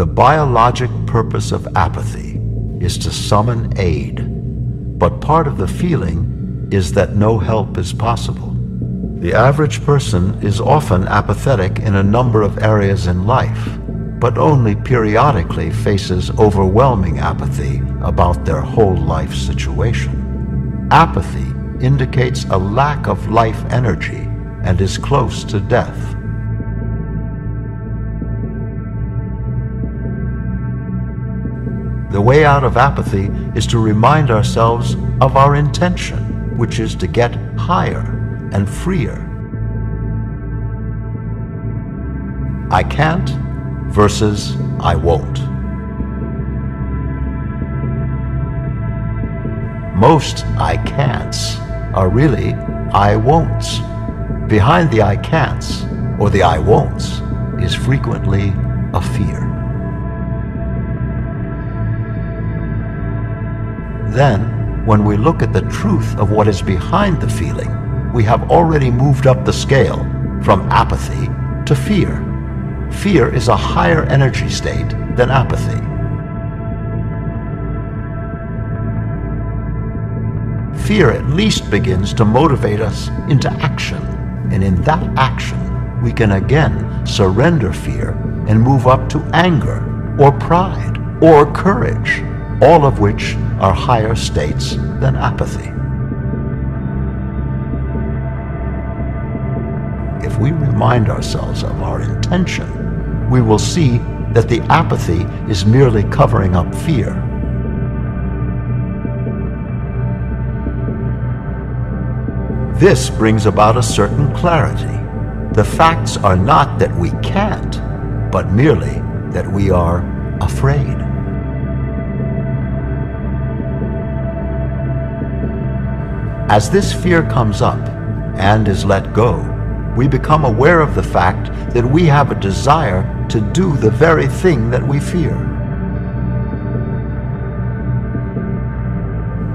The biologic purpose of apathy is to summon aid, but part of the feeling is that no help is possible. The average person is often apathetic in a number of areas in life, but only periodically faces overwhelming apathy about their whole life situation. Apathy indicates a lack of life energy and is close to death. The way out of apathy is to remind ourselves of our intention, which is to get higher and freer. I can't versus I won't. Most I can'ts are really I won'ts. Behind the I can'ts or the I won'ts is frequently a fear. Then, when we look at the truth of what is behind the feeling, we have already moved up the scale from apathy to fear. Fear is a higher energy state than apathy. Fear at least begins to motivate us into action, and in that action, we can again surrender fear and move up to anger or pride or courage all of which are higher states than apathy. If we remind ourselves of our intention, we will see that the apathy is merely covering up fear. This brings about a certain clarity. The facts are not that we can't, but merely that we are afraid. As this fear comes up and is let go, we become aware of the fact that we have a desire to do the very thing that we fear.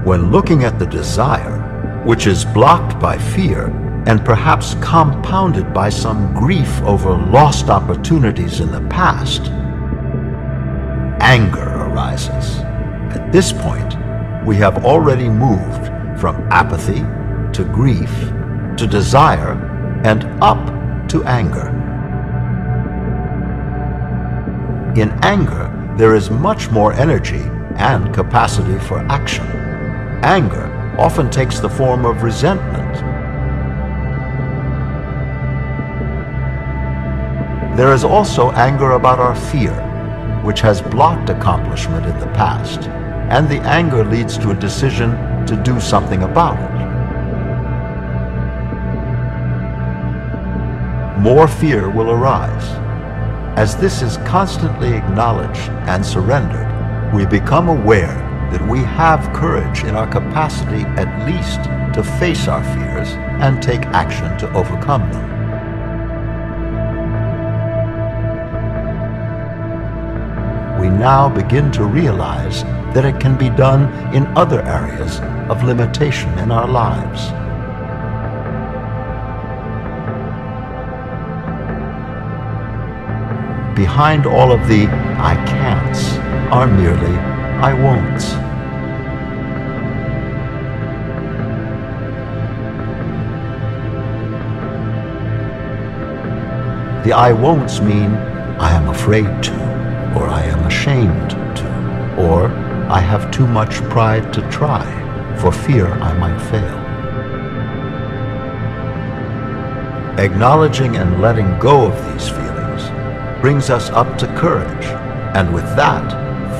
When looking at the desire, which is blocked by fear and perhaps compounded by some grief over lost opportunities in the past, anger arises. At this point, we have already moved from apathy to grief to desire and up to anger. In anger, there is much more energy and capacity for action. Anger often takes the form of resentment. There is also anger about our fear, which has blocked accomplishment in the past, and the anger leads to a decision to do something about it. More fear will arise. As this is constantly acknowledged and surrendered, we become aware that we have courage in our capacity at least to face our fears and take action to overcome them. Now begin to realize that it can be done in other areas of limitation in our lives. Behind all of the I can'ts are merely I won'ts. The I won'ts mean I am afraid to, or I am ashamed to, or I have too much pride to try, for fear I might fail. Acknowledging and letting go of these feelings brings us up to courage, and with that,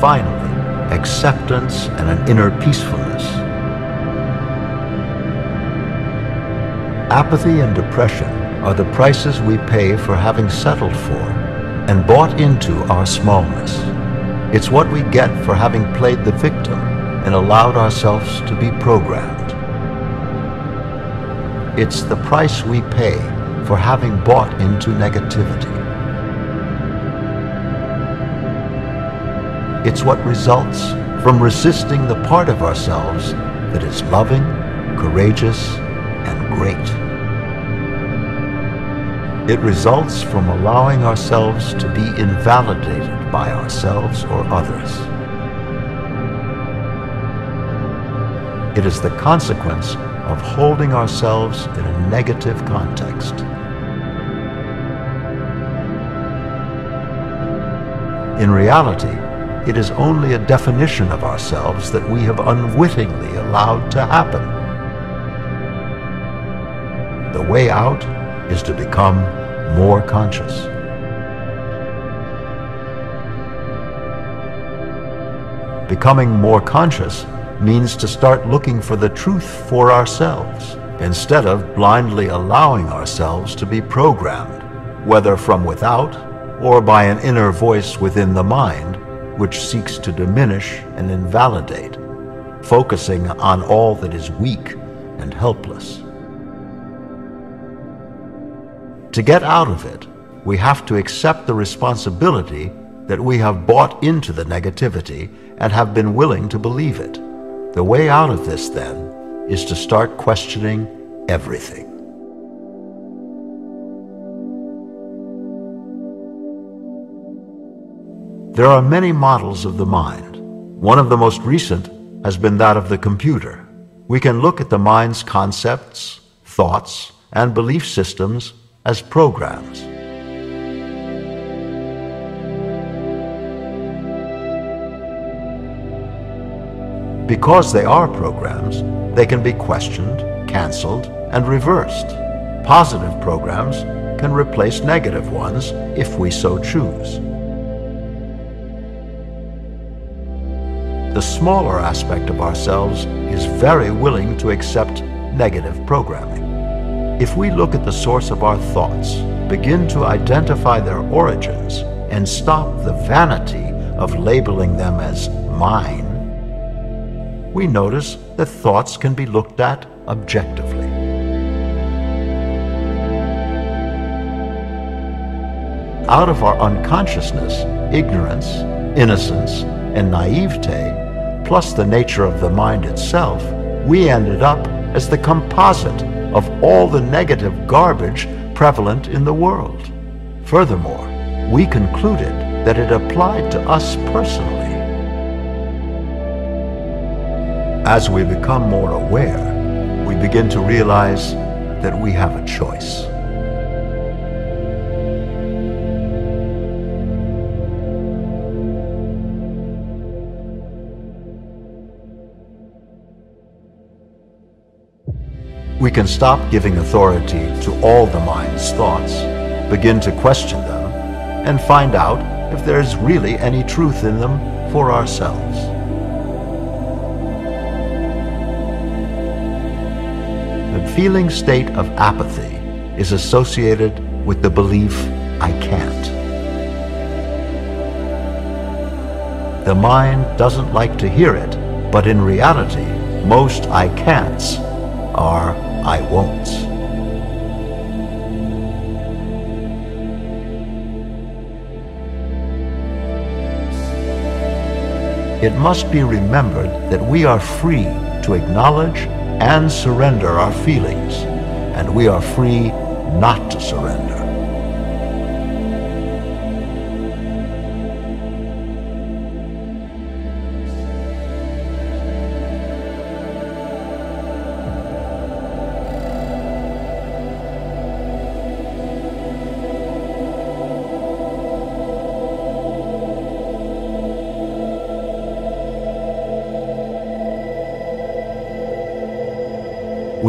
finally, acceptance and an inner peacefulness. Apathy and depression are the prices we pay for having settled for and bought into our smallness. It's what we get for having played the victim and allowed ourselves to be programmed. It's the price we pay for having bought into negativity. It's what results from resisting the part of ourselves that is loving, courageous, and great. It results from allowing ourselves to be invalidated by ourselves or others. It is the consequence of holding ourselves in a negative context. In reality, it is only a definition of ourselves that we have unwittingly allowed to happen. The way out is to become more conscious. Becoming more conscious means to start looking for the truth for ourselves instead of blindly allowing ourselves to be programmed, whether from without or by an inner voice within the mind which seeks to diminish and invalidate, focusing on all that is weak and helpless. To get out of it, we have to accept the responsibility that we have bought into the negativity and have been willing to believe it. The way out of this, then, is to start questioning everything. There are many models of the mind. One of the most recent has been that of the computer. We can look at the mind's concepts, thoughts, and belief systems as programs. Because they are programs, they can be questioned, cancelled, and reversed. Positive programs can replace negative ones if we so choose. The smaller aspect of ourselves is very willing to accept negative programming. If we look at the source of our thoughts, begin to identify their origins, and stop the vanity of labeling them as mine, we notice that thoughts can be looked at objectively. Out of our unconsciousness, ignorance, innocence, and naivete, plus the nature of the mind itself, we ended up as the composite of all the negative garbage prevalent in the world. Furthermore, we concluded that it applied to us personally. As we become more aware, we begin to realize that we have a choice. We can stop giving authority to all the mind's thoughts, begin to question them, and find out if there is really any truth in them for ourselves. The feeling state of apathy is associated with the belief, I can't. The mind doesn't like to hear it, but in reality, most I can'ts are I won't. It must be remembered that we are free to acknowledge and surrender our feelings, and we are free not to surrender.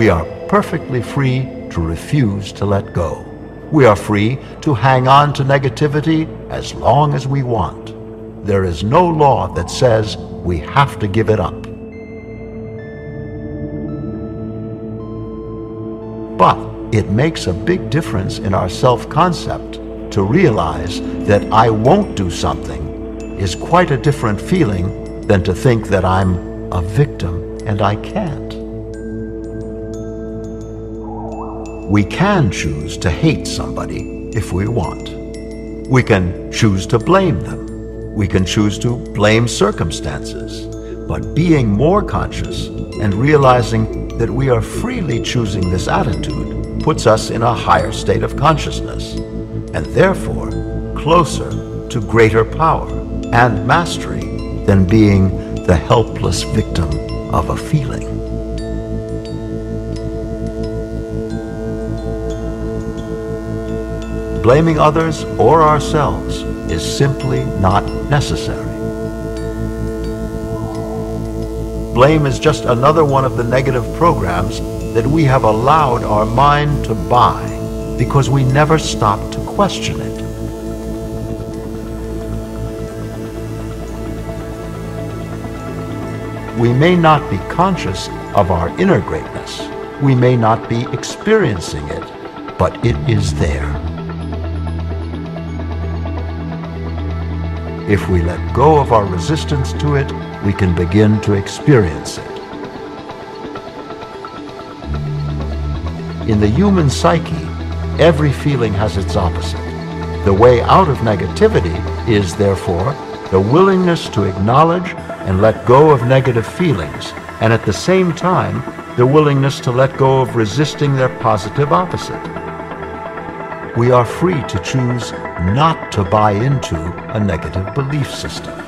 We are perfectly free to refuse to let go. We are free to hang on to negativity as long as we want. There is no law that says we have to give it up. But it makes a big difference in our self-concept to realize that I won't do something is quite a different feeling than to think that I'm a victim and I can't. We can choose to hate somebody if we want. We can choose to blame them. We can choose to blame circumstances. But being more conscious and realizing that we are freely choosing this attitude puts us in a higher state of consciousness, and therefore closer to greater power and mastery than being the helpless victim of a feeling. Blaming others or ourselves is simply not necessary. Blame is just another one of the negative programs that we have allowed our mind to buy because we never stop to question it. We may not be conscious of our inner greatness. We may not be experiencing it, but it is there. If we let go of our resistance to it, we can begin to experience it. In the human psyche, every feeling has its opposite. The way out of negativity is, therefore, the willingness to acknowledge and let go of negative feelings, and at the same time, the willingness to let go of resisting their positive opposite. We are free to choose not to buy into a negative belief system.